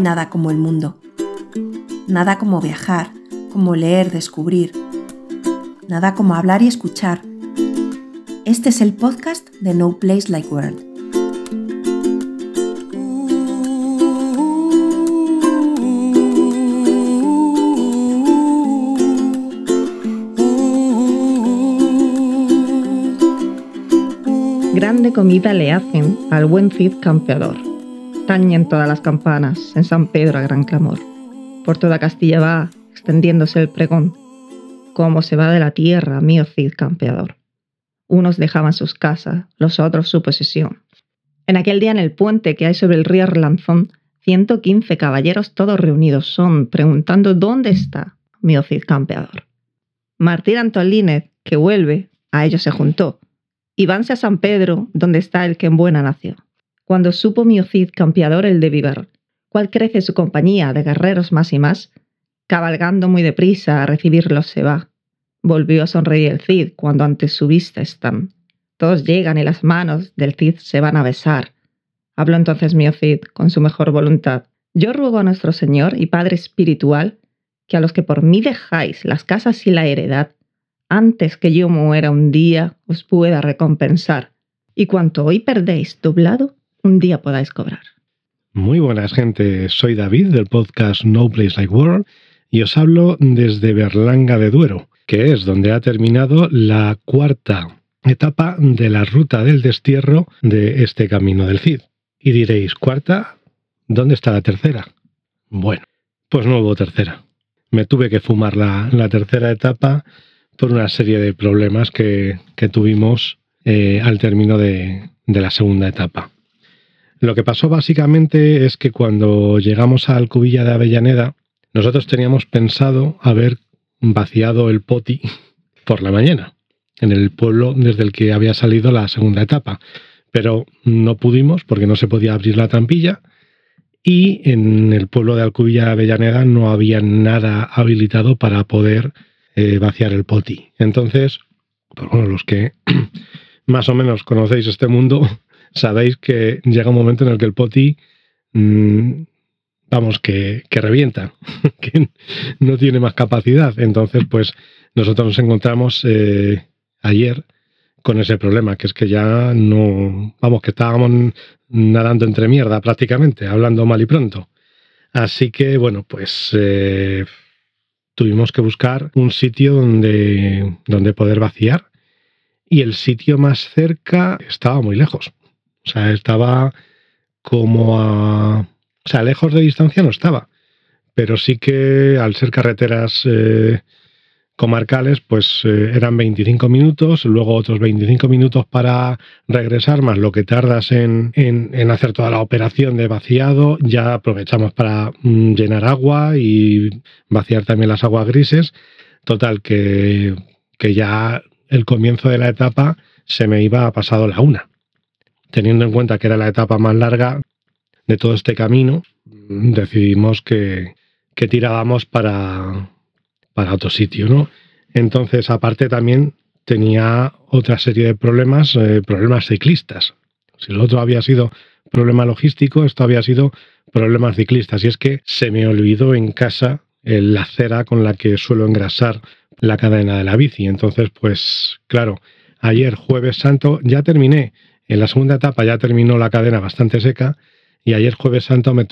Nada como el mundo. Nada como viajar, como leer, descubrir. Nada como hablar y escuchar. Este es el podcast de No Place Like World. Grande comida le hacen al buen Cid campeador Tañen todas las campanas en San Pedro a gran clamor. Por toda Castilla va extendiéndose el pregón. Cómo se va de la tierra, mío Cid campeador. Unos dejaban sus casas, los otros su posesión. En aquel día en el puente que hay sobre el río Arlanzón, 115 caballeros todos reunidos son, preguntando dónde está mío Cid campeador. Martín Antolínez, que vuelve, a ellos se juntó, y vanse a San Pedro, donde está el que en buena nació cuando supo mi Cid campeador el de Vivar, cual crece su compañía de guerreros más y más, cabalgando muy deprisa a recibirlos se va. Volvió a sonreír el Cid cuando ante su vista están. Todos llegan y las manos del Cid se van a besar. Habló entonces mi Cid con su mejor voluntad. Yo ruego a nuestro Señor y Padre espiritual que a los que por mí dejáis las casas y la heredad, antes que yo muera un día os pueda recompensar, y cuanto hoy perdéis doblado, un día podáis cobrar. Muy buenas gente, soy David del podcast No Place Like World y os hablo desde Berlanga de Duero, que es donde ha terminado la cuarta etapa de la ruta del destierro de este camino del Cid. Y diréis, ¿cuarta? ¿Dónde está la tercera? Bueno, pues no hubo tercera. Me tuve que fumar la, tercera etapa por una serie de problemas que, tuvimos eh, al término de la segunda etapa. Lo que pasó básicamente es que cuando llegamos al Cubilla de Avellaneda, nosotros teníamos pensado haber vaciado el poti por la mañana, en el pueblo desde el que había salido la segunda etapa. Pero no pudimos porque no se podía abrir la trampilla y en el pueblo de Alcubilla de Avellaneda no había nada habilitado para poder eh, vaciar el poti. Entonces, pues bueno, los que más o menos conocéis este mundo, sabéis que llega un momento en el que el poti, mm, vamos, que, revienta, que no tiene más capacidad. Entonces, pues nosotros nos encontramos eh, ayer con ese problema, que es que ya no, vamos, que estábamos nadando entre mierda prácticamente, hablando mal y pronto. Así que, bueno, pues eh, tuvimos que buscar un sitio donde, donde poder vaciar y el sitio más cerca estaba muy lejos. O sea, estaba como a... O sea, lejos de distancia no estaba. Pero sí que al ser carreteras eh, comarcales, pues eh, eran 25 minutos, luego otros 25 minutos para regresar, más lo que tardas en, en, hacer toda la operación de vaciado. Ya aprovechamos para mm, llenar agua y vaciar también las aguas grises. Total, que, que ya el comienzo de la etapa se me iba pasado la una teniendo en cuenta que era la etapa más larga de todo este camino, decidimos que, tirábamos para, para otro sitio, ¿no? Entonces, aparte también tenía otra serie de problemas, eh, problemas ciclistas. Si lo otro había sido problema logístico, esto había sido problemas ciclistas. Y es que se me olvidó en casa la cera con la que suelo engrasar la cadena de la bici. Entonces, pues claro, ayer jueves santo ya terminé en la segunda etapa ya terminó la cadena bastante seca y ayer jueves santo me,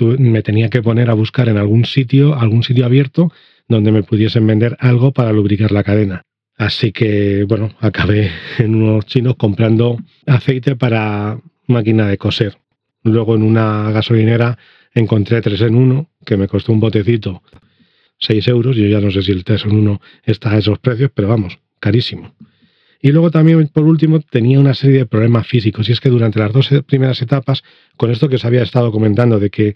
tenía que poner a buscar en algún sitio, algún sitio abierto donde me pudiesen vender algo para lubricar la cadena. Así que, bueno, acabé en unos chinos comprando aceite para máquina de coser. Luego en una gasolinera encontré 3 en 1, que me costó un botecito 6 euros. Yo ya no sé si el 3 en 1 está a esos precios, pero vamos, carísimo. Y luego también, por último, tenía una serie de problemas físicos. Y es que durante las dos primeras etapas, con esto que os había estado comentando, de que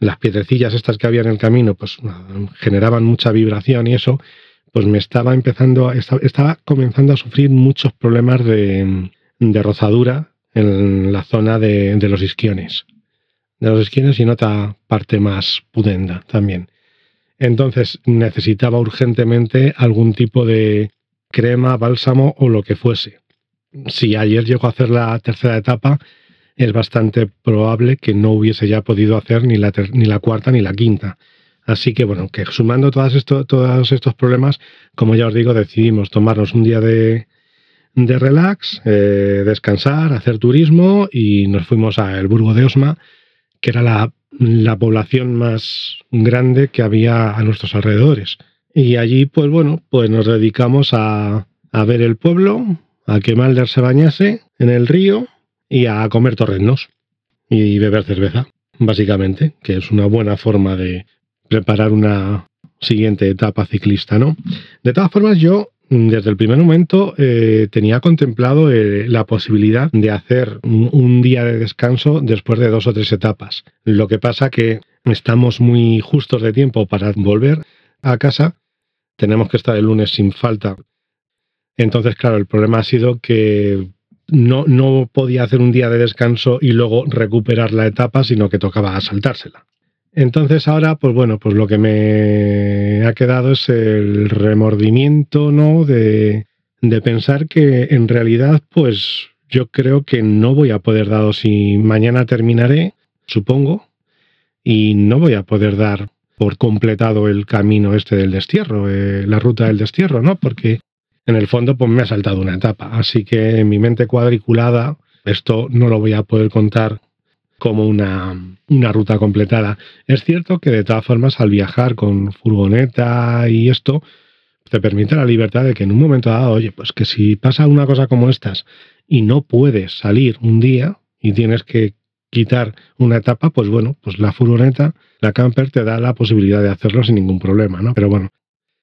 las piedrecillas estas que había en el camino, pues generaban mucha vibración y eso, pues me estaba empezando, estaba comenzando a sufrir muchos problemas de, rozadura en la zona de, de, los isquiones. De los isquiones y en otra parte más pudenda también. Entonces necesitaba urgentemente algún tipo de, crema, bálsamo o lo que fuese. Si ayer llegó a hacer la tercera etapa, es bastante probable que no hubiese ya podido hacer ni la, ni la cuarta ni la quinta. Así que bueno, que sumando todas esto, todos estos problemas, como ya os digo, decidimos tomarnos un día de, de relax, eh, descansar, hacer turismo y nos fuimos a El Burgo de Osma, que era la, la, población más grande que había a nuestros alrededores. Y allí, pues bueno, pues nos dedicamos a, a ver el pueblo, a que Malder se bañase en el río y a comer torrenos y beber cerveza, básicamente, que es una buena forma de preparar una siguiente etapa ciclista, ¿no? De todas formas, yo desde el primer momento eh, tenía contemplado eh, la posibilidad de hacer un, día de descanso después de dos o tres etapas. Lo que pasa que estamos muy justos de tiempo para volver a casa. Tenemos que estar el lunes sin falta. Entonces, claro, el problema ha sido que no, no podía hacer un día de descanso y luego recuperar la etapa, sino que tocaba saltársela. Entonces ahora, pues bueno, pues lo que me ha quedado es el remordimiento, ¿no? De, de pensar que en realidad, pues yo creo que no voy a poder dar, si mañana terminaré, supongo, y no voy a poder dar por completado el camino este del destierro, eh, la ruta del destierro, ¿no? Porque en el fondo, pues me ha saltado una etapa. Así que en mi mente cuadriculada, esto no lo voy a poder contar como una, una, ruta completada. Es cierto que de todas formas al viajar con furgoneta y esto, te permite la libertad de que en un momento dado, oye, pues que si pasa una cosa como estas y no puedes salir un día y tienes que quitar una etapa, pues bueno, pues la furgoneta, la camper te da la posibilidad de hacerlo sin ningún problema, ¿no? Pero bueno,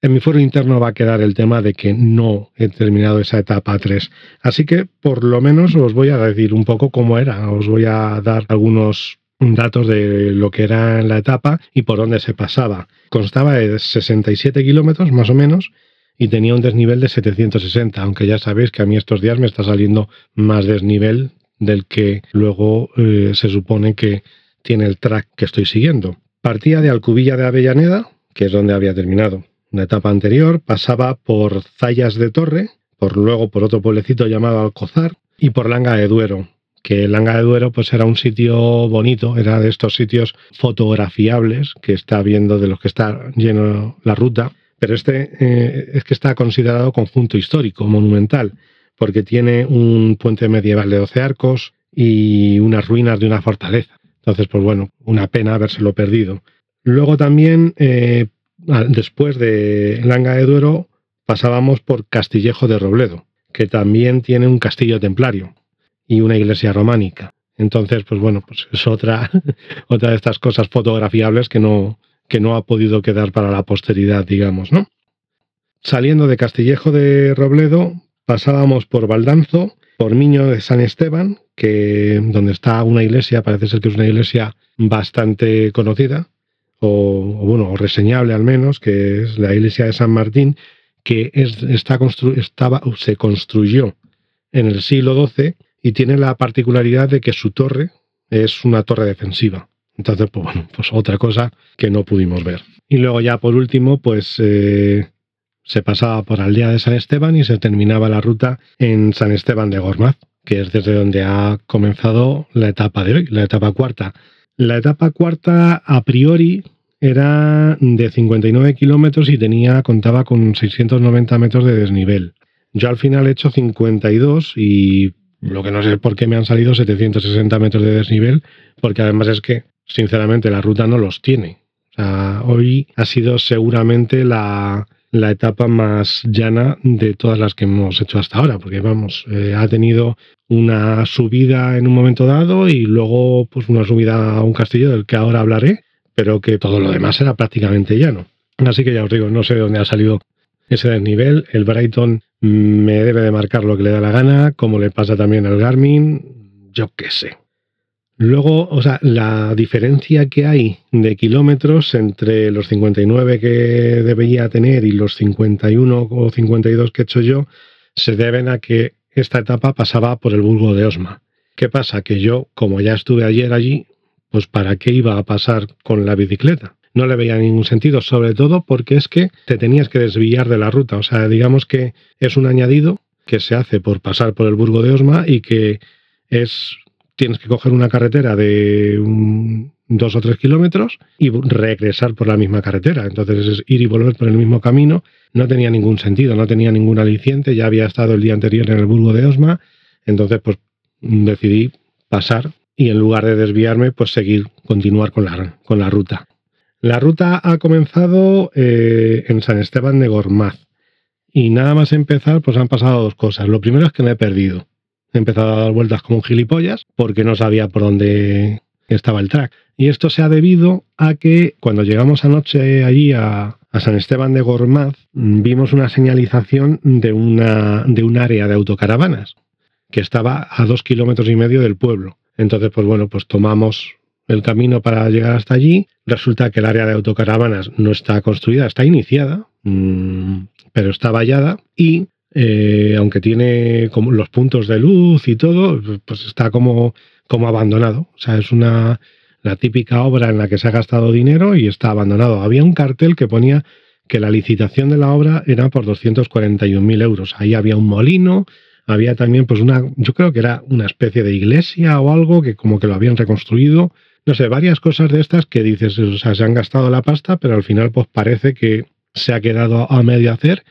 en mi foro interno va a quedar el tema de que no he terminado esa etapa 3. Así que por lo menos os voy a decir un poco cómo era. Os voy a dar algunos datos de lo que era la etapa y por dónde se pasaba. Constaba de 67 kilómetros más o menos y tenía un desnivel de 760, aunque ya sabéis que a mí estos días me está saliendo más desnivel del que luego eh, se supone que tiene el track que estoy siguiendo. Partía de Alcubilla de Avellaneda, que es donde había terminado una etapa anterior, pasaba por Zayas de Torre, por luego por otro pueblecito llamado Alcozar y por Langa de Duero, que Langa de Duero pues era un sitio bonito, era de estos sitios fotografiables que está viendo de los que está lleno la ruta, pero este eh, es que está considerado conjunto histórico, monumental, porque tiene un puente medieval de 12 arcos y unas ruinas de una fortaleza. Entonces, pues bueno, una pena habérselo perdido. Luego también eh, después de Langa de Duero pasábamos por Castillejo de Robledo, que también tiene un castillo templario y una iglesia románica. Entonces, pues bueno, pues es otra, otra de estas cosas fotografiables que no, que no ha podido quedar para la posteridad, digamos, ¿no? Saliendo de Castillejo de Robledo, pasábamos por Valdanzo, por Miño de San Esteban, que donde está una iglesia, parece ser que es una iglesia bastante conocida, o, bueno, reseñable al menos, que es la iglesia de San Martín, que es, está estaba, se construyó en el siglo XII y tiene la particularidad de que su torre es una torre defensiva. Entonces, pues bueno, pues otra cosa que no pudimos ver. Y luego ya por último, pues eh, se pasaba por Aldea de San Esteban y se terminaba la ruta en San Esteban de Gormaz, que es desde donde ha comenzado la etapa de hoy, la etapa cuarta. La etapa cuarta, a priori, era de 59 kilómetros y tenía, contaba con 690 metros de desnivel. Yo al final he hecho 52 y lo que no sé por qué me han salido 760 metros de desnivel, porque además es que, sinceramente, la ruta no los tiene. hoy ha sido seguramente la, la etapa más llana de todas las que hemos hecho hasta ahora, porque vamos, eh, ha tenido una subida en un momento dado y luego pues una subida a un castillo del que ahora hablaré, pero que todo lo demás era prácticamente llano. Así que ya os digo, no sé de dónde ha salido ese desnivel. El Brighton me debe de marcar lo que le da la gana, como le pasa también al Garmin, yo qué sé. Luego, o sea, la diferencia que hay de kilómetros entre los 59 que debería tener y los 51 o 52 que he hecho yo, se deben a que esta etapa pasaba por el Burgo de Osma. ¿Qué pasa? Que yo, como ya estuve ayer allí, pues ¿para qué iba a pasar con la bicicleta? No le veía ningún sentido, sobre todo porque es que te tenías que desviar de la ruta. O sea, digamos que es un añadido que se hace por pasar por el Burgo de Osma y que es tienes que coger una carretera de dos o tres kilómetros y regresar por la misma carretera. Entonces es ir y volver por el mismo camino. No tenía ningún sentido, no tenía ningún aliciente. Ya había estado el día anterior en el Burgo de Osma. Entonces, pues decidí pasar y en lugar de desviarme, pues seguir, continuar con la, con la ruta. La ruta ha comenzado eh, en San Esteban de Gormaz. Y nada más empezar, pues han pasado dos cosas. Lo primero es que me he perdido. Empezado a dar vueltas como un gilipollas porque no sabía por dónde estaba el track. Y esto se ha debido a que cuando llegamos anoche allí a, San Esteban de Gormaz, vimos una señalización de, una, de un área de autocaravanas que estaba a dos kilómetros y medio del pueblo. Entonces, pues bueno, pues tomamos el camino para llegar hasta allí. Resulta que el área de autocaravanas no está construida, está iniciada, mm, pero está vallada y eh, aunque tiene como los puntos de luz y todo, pues está como, como abandonado. O sea, es una la típica obra en la que se ha gastado dinero y está abandonado. Había un cartel que ponía que la licitación de la obra era por 241.000 euros. Ahí había un molino, había también pues una, yo creo que era una especie de iglesia o algo que como que lo habían reconstruido. No sé, varias cosas de estas que dices, o sea, se han gastado la pasta, pero al final pues parece que se ha quedado a medio hacer.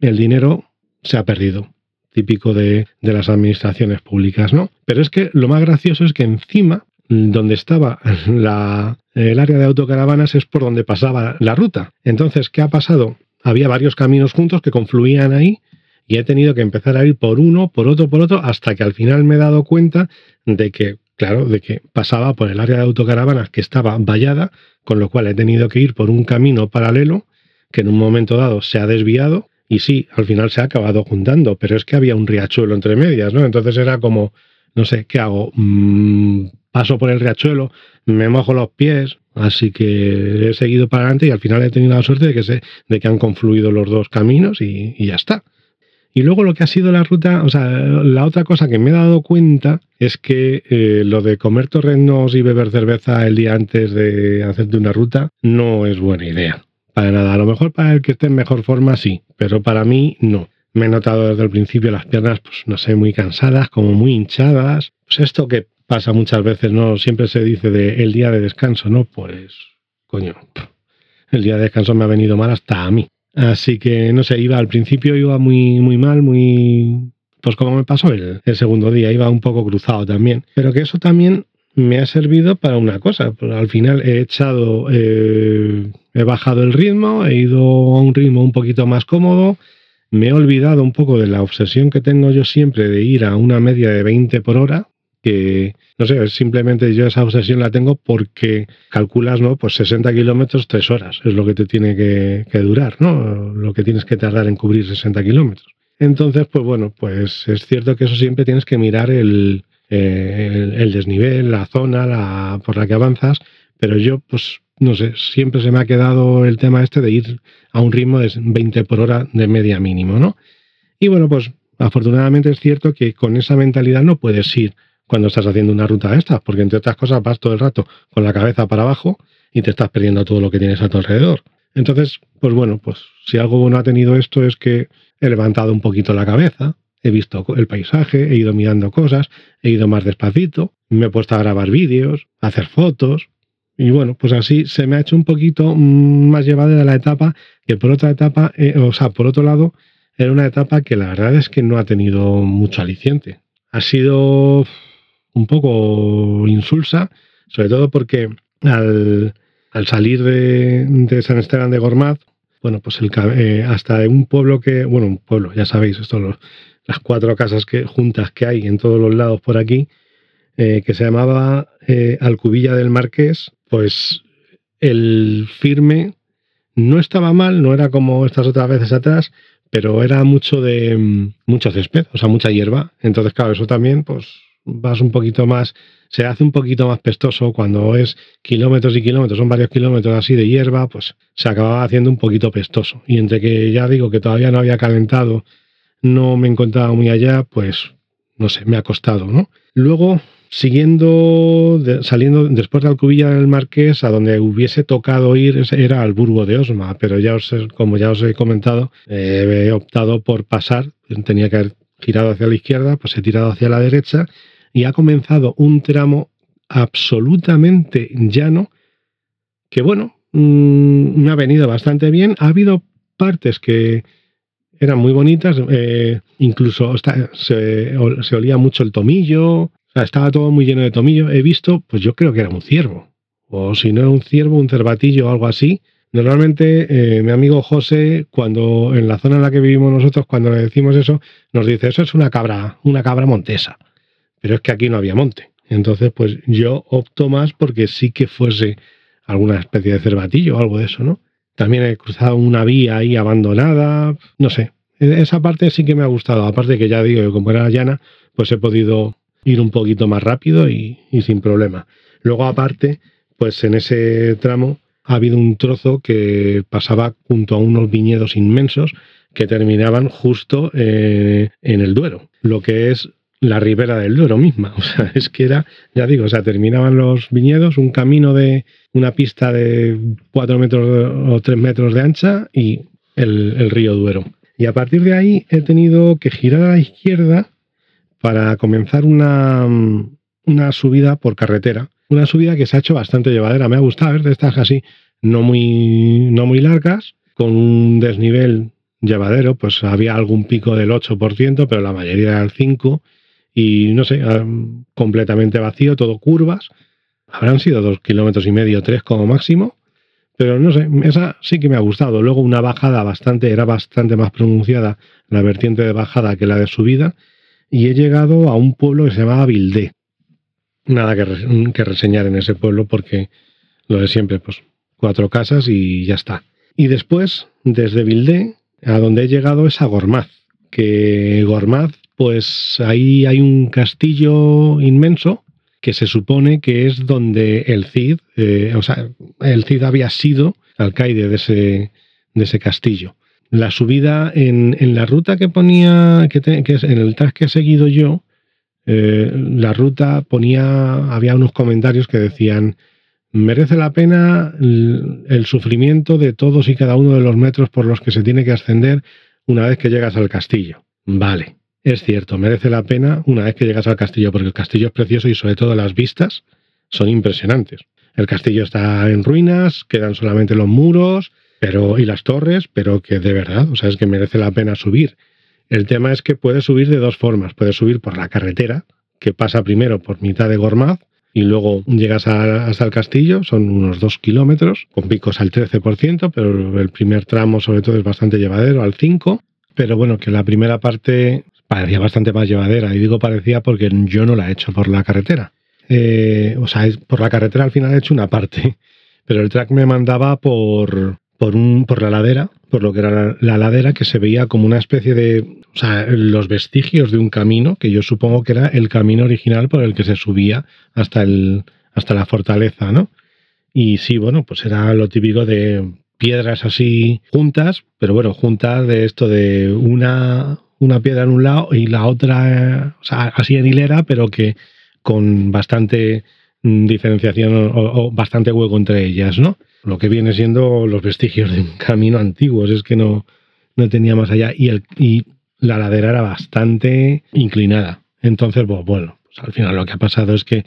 El dinero se ha perdido, típico de, las administraciones públicas, ¿no? Pero es que lo más gracioso es que encima, donde estaba la, el área de autocaravanas es por donde pasaba la ruta. Entonces, ¿qué ha pasado? Había varios caminos juntos que confluían ahí y he tenido que empezar a ir por uno, por otro, por otro, hasta que al final me he dado cuenta de que, claro, de que pasaba por el área de autocaravanas que estaba vallada, con lo cual he tenido que ir por un camino paralelo que en un momento dado se ha desviado y sí, al final se ha acabado juntando, pero es que había un riachuelo entre medias, ¿no? Entonces era como, no sé, ¿qué hago? Mm, paso por el riachuelo, me mojo los pies, así que he seguido para adelante y al final he tenido la suerte de que, se, de que han confluido los dos caminos y, ya está. Y luego lo que ha sido la ruta, o sea, la otra cosa que me he dado cuenta es que eh, lo de comer torrenos y beber cerveza el día antes de hacerte una ruta no es buena idea para nada. A lo mejor para el que esté en mejor forma sí, pero para mí no. Me he notado desde el principio las piernas, pues no sé, muy cansadas, como muy hinchadas. Pues esto que pasa muchas veces, ¿no? Siempre se dice de el día de descanso, ¿no? Pues, coño, el día de descanso me ha venido mal hasta a mí. Así que, no sé, iba al principio, iba muy, muy mal, muy... Pues como me pasó el, el segundo día, iba un poco cruzado también. Pero que eso también me ha servido para una cosa. Al final he echado, eh, he bajado el ritmo, he ido a un ritmo un poquito más cómodo, me he olvidado un poco de la obsesión que tengo yo siempre de ir a una media de 20 por hora, que no sé, simplemente yo esa obsesión la tengo porque calculas, ¿no? Pues 60 kilómetros, 3 horas es lo que te tiene que, que durar, ¿no? Lo que tienes que tardar en cubrir 60 kilómetros. Entonces, pues bueno, pues es cierto que eso siempre tienes que mirar el, el, desnivel, la zona la, por la que avanzas, pero yo, pues, no sé, siempre se me ha quedado el tema este de ir a un ritmo de 20 por hora de media mínimo, ¿no? Y bueno, pues afortunadamente es cierto que con esa mentalidad no puedes ir cuando estás haciendo una ruta esta, porque entre otras cosas vas todo el rato con la cabeza para abajo y te estás perdiendo todo lo que tienes a tu alrededor. Entonces, pues bueno, pues si algo bueno ha tenido esto es que he levantado un poquito la cabeza, he visto el paisaje, he ido mirando cosas, he ido más despacito, me he puesto a grabar vídeos, a hacer fotos. Y bueno, pues así se me ha hecho un poquito más llevada la etapa que por otra etapa, eh, o sea, por otro lado, era una etapa que la verdad es que no ha tenido mucho aliciente. Ha sido un poco insulsa, sobre todo porque al, salir de, San Esteban de Gormaz, bueno, pues el, eh, hasta un pueblo que, bueno, un pueblo, ya sabéis, esto lo, las cuatro casas que, juntas que hay en todos los lados por aquí, eh, que se llamaba eh, Alcubilla del Marqués, pues el firme no estaba mal, no era como estas otras veces atrás, pero era mucho de mm, mucho césped, o sea, mucha hierba. Entonces, claro, eso también, pues vas un poquito más, se hace un poquito más pestoso cuando es kilómetros y kilómetros, son varios kilómetros así de hierba, pues se acababa haciendo un poquito pestoso. Y entre que ya digo que todavía no había calentado no me encontraba muy allá, pues no sé, me ha costado. Luego, siguiendo, saliendo después de Alcubilla del Marqués, a donde hubiese tocado ir era al Burgo de Osma, pero ya os, como ya os he comentado, eh, he optado por pasar, tenía que haber girado hacia la izquierda, pues he tirado hacia la derecha y ha comenzado un tramo absolutamente llano que bueno, mm, me ha venido bastante bien. Ha habido partes que eran muy bonitas, eh, incluso se, olía mucho el tomillo, estaba todo muy lleno de tomillo. He visto, pues yo creo que era un ciervo, o si no era un ciervo, un cervatillo o algo así. Normalmente eh, mi amigo José, cuando en la zona en la que vivimos nosotros, cuando le decimos eso, nos dice, eso es una cabra, una cabra montesa. Pero es que aquí no había monte. Entonces, pues yo opto más porque sí que fuese alguna especie de cervatillo o algo de eso, ¿no? También he cruzado una vía ahí abandonada, no sé. E-, esa parte sí que me ha gustado. Aparte que ya digo que como era llana, pues he podido ir un poquito más rápido y, sin problema. Luego aparte, pues en ese tramo ha habido un trozo que pasaba junto a unos viñedos inmensos que terminaban justo eh, en el Duero, lo que es la ribera del Duero misma. O sea, es que era, ya digo, o sea, terminaban los viñedos, un camino de una pista de 4 metros o 3 metros de ancha y el, río Duero. Y a partir de ahí he tenido que girar a la izquierda para comenzar una, una subida por carretera. Una subida que se ha hecho bastante llevadera. Me ha gustado ver de estas así, no muy, no muy largas, con un desnivel llevadero, pues había algún pico del 8%, pero la mayoría era el 5% y no sé, ah, completamente vacío, todo curvas. Habrán sido dos kilómetros y medio, tres como máximo, pero no sé, esa sí que me ha gustado. Luego una bajada bastante, era bastante más pronunciada la vertiente de bajada que la de subida, y he llegado a un pueblo que se llamaba Vildé. Nada que, que reseñar en ese pueblo porque lo de siempre, pues cuatro casas y ya está. Y después, desde Vildé, a donde he llegado es a Gormaz, que Gormaz pues ahí hay un castillo inmenso que se supone que es donde el Cid, eh, o sea, el Cid había sido alcaide de ese, de ese castillo. La subida en, la ruta que ponía, que, es en el tag que he seguido yo, eh, la ruta ponía, había unos comentarios que decían, merece la pena el, sufrimiento de todos y cada uno de los metros por los que se tiene que ascender una vez que llegas al castillo. Vale, es cierto, merece la pena una vez que llegas al castillo, porque el castillo es precioso y sobre todo las vistas son impresionantes. El castillo está en ruinas, quedan solamente los muros pero, y las torres, pero que de verdad, o sea, es que merece la pena subir. El tema es que puedes subir de dos formas. Puedes subir por la carretera, que pasa primero por mitad de Gormaz, y luego llegas hasta el castillo, son unos dos kilómetros, con picos al 13%, pero el primer tramo sobre todo es bastante llevadero, al 5%. Pero bueno, que la primera parte parecía bastante más llevadera. Y digo parecía porque yo no la he hecho por la carretera. Eh, o sea, por la carretera al final he hecho una parte, pero el track me mandaba por, por, un, por la ladera, por lo que era la, ladera, que se veía como una especie de, o sea, los vestigios de un camino, que yo supongo que era el camino original por el que se subía hasta, el, hasta la fortaleza, ¿no? Y sí, bueno, pues era lo típico de piedras así juntas, pero bueno, juntas de esto de una, una piedra en un lado y la otra, o sea, así en hilera, pero que con bastante mm, diferenciación o, bastante hueco entre ellas, ¿no? Lo que viene siendo los vestigios de un camino antiguo, es que no, no tenía más allá y, el, y la ladera era bastante inclinada. Entonces, pues, bueno, pues al final lo que ha pasado es que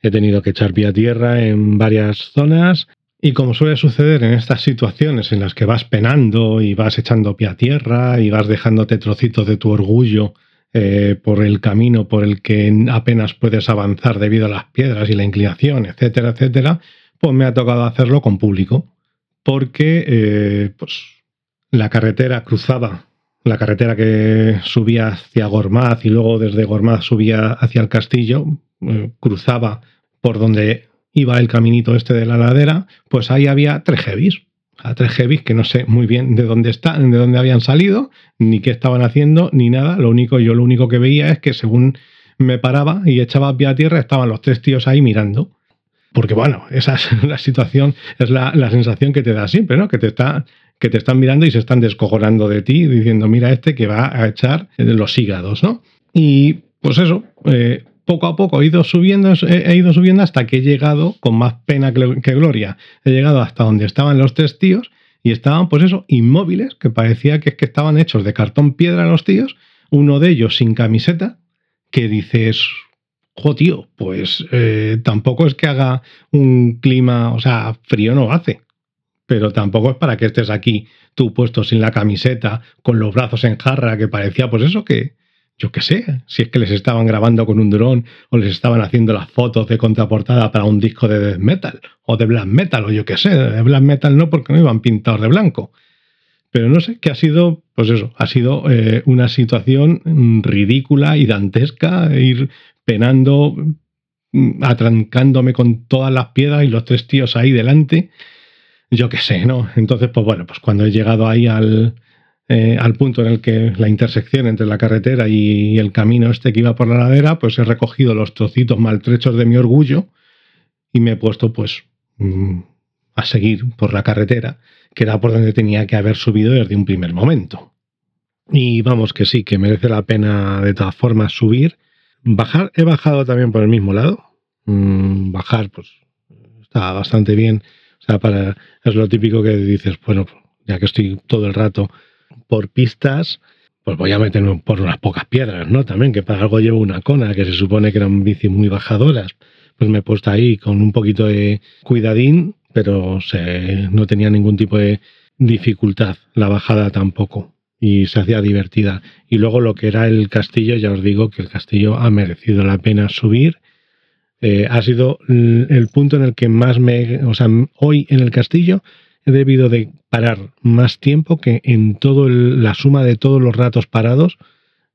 he tenido que echar pie a tierra en varias zonas y como suele suceder en estas situaciones en las que vas penando y vas echando pie a tierra y vas dejándote trocitos de tu orgullo eh, por el camino por el que apenas puedes avanzar debido a las piedras y la inclinación, etcétera, etcétera, pues me ha tocado hacerlo con público. Porque eh, pues, la carretera cruzaba, la carretera que subía hacia Gormaz y luego desde Gormaz subía hacia el castillo, eh, cruzaba por donde iba el caminito este de la ladera, pues ahí había tres heavies. A tres heavies que no sé muy bien de dónde están, de dónde habían salido, ni qué estaban haciendo, ni nada. Lo único, yo lo único que veía es que según me paraba y echaba pie a tierra, estaban los tres tíos ahí mirando. Porque bueno, esa es la situación, es la, sensación que te da siempre, ¿no? Que te, está, que te están mirando y se están descojonando de ti, diciendo, mira este que va a echar los hígados, ¿no? Y pues eso, eh, poco a poco he ido subiendo, he ido subiendo hasta que he llegado con más pena que gloria. He llegado hasta donde estaban los tres tíos y estaban, pues eso, inmóviles, que parecía que, que estaban hechos de cartón piedra los tíos, uno de ellos sin camiseta, que dices, jo, tío, pues eh, tampoco es que haga un clima, o sea, frío no hace, pero tampoco es para que estés aquí tú puesto sin la camiseta, con los brazos en jarra, que parecía pues eso que, yo qué sé, si es que les estaban grabando con un dron o les estaban haciendo las fotos de contraportada para un disco de death metal o de black metal o yo qué sé, de black metal no porque no iban pintados de blanco. Pero no sé, que ha sido, pues eso, ha sido eh, una situación ridícula y dantesca, ir penando, mm, atrancándome con todas las piedras y los tres tíos ahí delante. Yo qué sé, ¿no? Entonces, pues bueno, pues cuando he llegado ahí al, eh, al punto en el que la intersección entre la carretera y, el camino este que iba por la ladera, pues he recogido los trocitos maltrechos de mi orgullo y me he puesto pues mm, a seguir por la carretera, que era por donde tenía que haber subido desde un primer momento. Y vamos que sí, que merece la pena de todas formas subir. Bajar, he bajado también por el mismo lado. Mm, bajar, pues está bastante bien. O sea, para, es lo típico que dices, bueno, ya que estoy todo el rato por pistas, pues voy a meterme por unas pocas piedras, ¿no? También, que para algo llevo una cona, que se supone que eran bicis muy bajadoras. Pues me he puesto ahí con un poquito de cuidadín, pero se, no tenía ningún tipo de dificultad la bajada tampoco. Y se hacía divertida. Y luego lo que era el castillo, ya os digo que el castillo ha merecido la pena subir. Eh, ha sido el punto en el que más me... O sea, hoy en el castillo he debido de parar más tiempo que en todo la suma de todos los ratos parados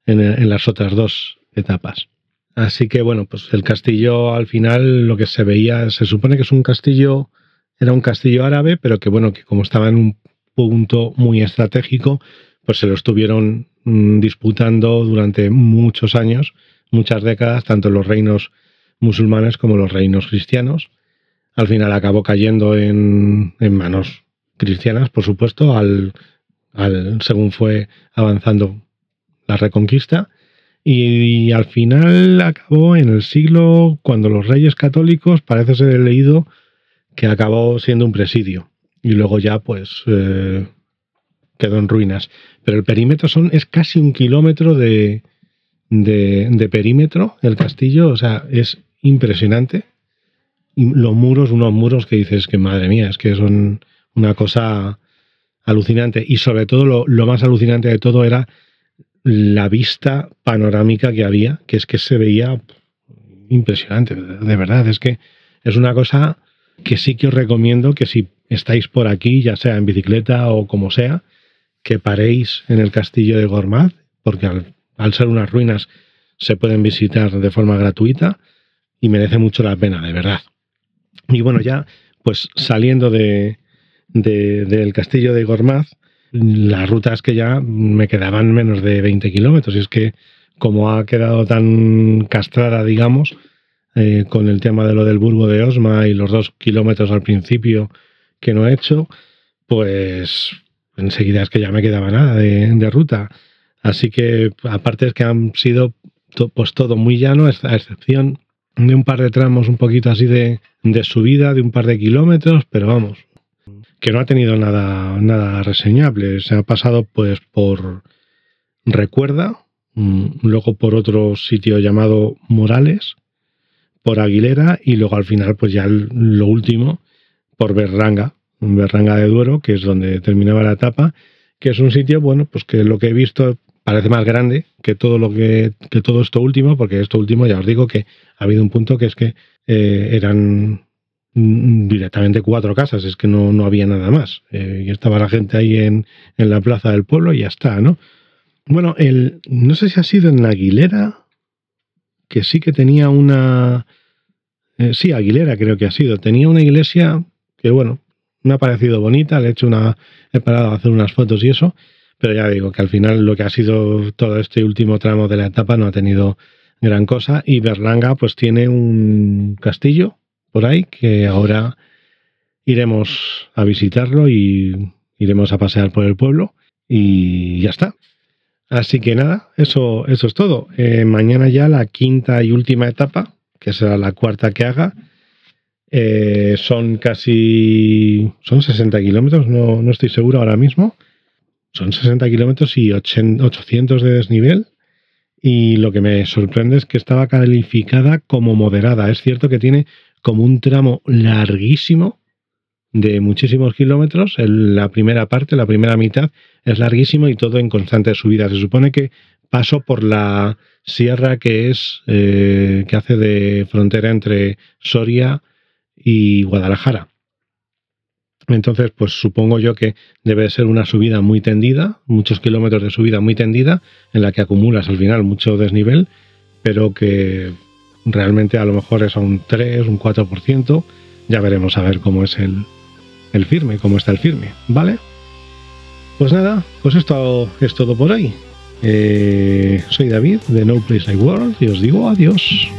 en, las otras dos etapas. Así que bueno, pues el castillo al final lo que se veía, se supone que es un castillo, era un castillo árabe, pero que bueno, que como estaba en un punto muy estratégico, pues se lo estuvieron mm, disputando durante muchos años, muchas décadas, tanto los reinos musulmanes como los reinos cristianos al final acabó cayendo en, manos cristianas, por supuesto, al, según fue avanzando la reconquista. Y, al final acabó en el siglo cuando los reyes católicos, parece ser leído, que acabó siendo un presidio. Y luego ya, pues, eh, quedó en ruinas. Pero el perímetro son, es casi un kilómetro de, de perímetro, el castillo, o sea, es impresionante los muros, unos muros que dices que madre mía, es que son una cosa alucinante. Y sobre todo lo, más alucinante de todo era la vista panorámica que había, que es que se veía impresionante, de verdad. Es que es una cosa que sí que os recomiendo que si estáis por aquí, ya sea en bicicleta o como sea, que paréis en el castillo de Gormaz, porque al, al ser unas ruinas se pueden visitar de forma gratuita y merece mucho la pena, de verdad. Y bueno, ya pues saliendo de, del castillo de Gormaz, las rutas que ya me quedaban menos de 20 kilómetros. Y es que como ha quedado tan castrada, digamos, eh, con el tema de lo del Burgo de Osma y los dos kilómetros al principio que no he hecho, pues enseguida es que ya me quedaba nada de, ruta. Así que aparte es que han sido pues todo muy llano, a excepción de un par de tramos un poquito así de, subida, de un par de kilómetros, pero vamos, que no ha tenido nada, nada reseñable. Se ha pasado pues por Recuerda, mm, luego por otro sitio llamado Morales, por Aguilera y luego al final pues ya lo último por Berranga, Berranga de Duero, que es donde terminaba la etapa, que es un sitio, bueno, pues que lo que he visto parece más grande que todo lo que, todo esto último, porque esto último ya os digo que ha habido un punto que es que eh, eran directamente cuatro casas, es que no, no había nada más. Eh, y estaba la gente ahí en, en, la plaza del pueblo y ya está, ¿no? Bueno, el, no sé si ha sido en Aguilera, que sí que tenía una... Eh, sí, Aguilera creo que ha sido. Tenía una iglesia que, bueno, me ha parecido bonita, le he hecho una... he parado a hacer unas fotos y eso, pero ya digo que al final lo que ha sido todo este último tramo de la etapa no ha tenido gran cosa. Y Berlanga pues tiene un castillo por ahí que ahora iremos a visitarlo y iremos a pasear por el pueblo y ya está. Así que nada, eso, eso es todo. Eh, mañana ya la quinta y última etapa, que será la cuarta que haga. Eh, son casi. Son 60 kilómetros, no, no estoy seguro ahora mismo son 60 kilómetros y 800 de desnivel. y lo que me sorprende es que estaba calificada como moderada. Es cierto que tiene como un tramo larguísimo de muchísimos kilómetros. la primera parte, la primera mitad, es larguísimo y todo en constante subida. Se supone que paso por la sierra que es eh, que hace de frontera entre Soria y Guadalajara. Entonces, pues supongo yo que debe ser una subida muy tendida, muchos kilómetros de subida muy tendida, en la que acumulas al final mucho desnivel, pero que realmente a lo mejor es a un 3, un 4%. Ya veremos a ver cómo es el, firme, cómo está el firme, ¿vale? Pues nada, pues esto es todo por hoy. Eh, soy David de No Place Like World y os digo adiós.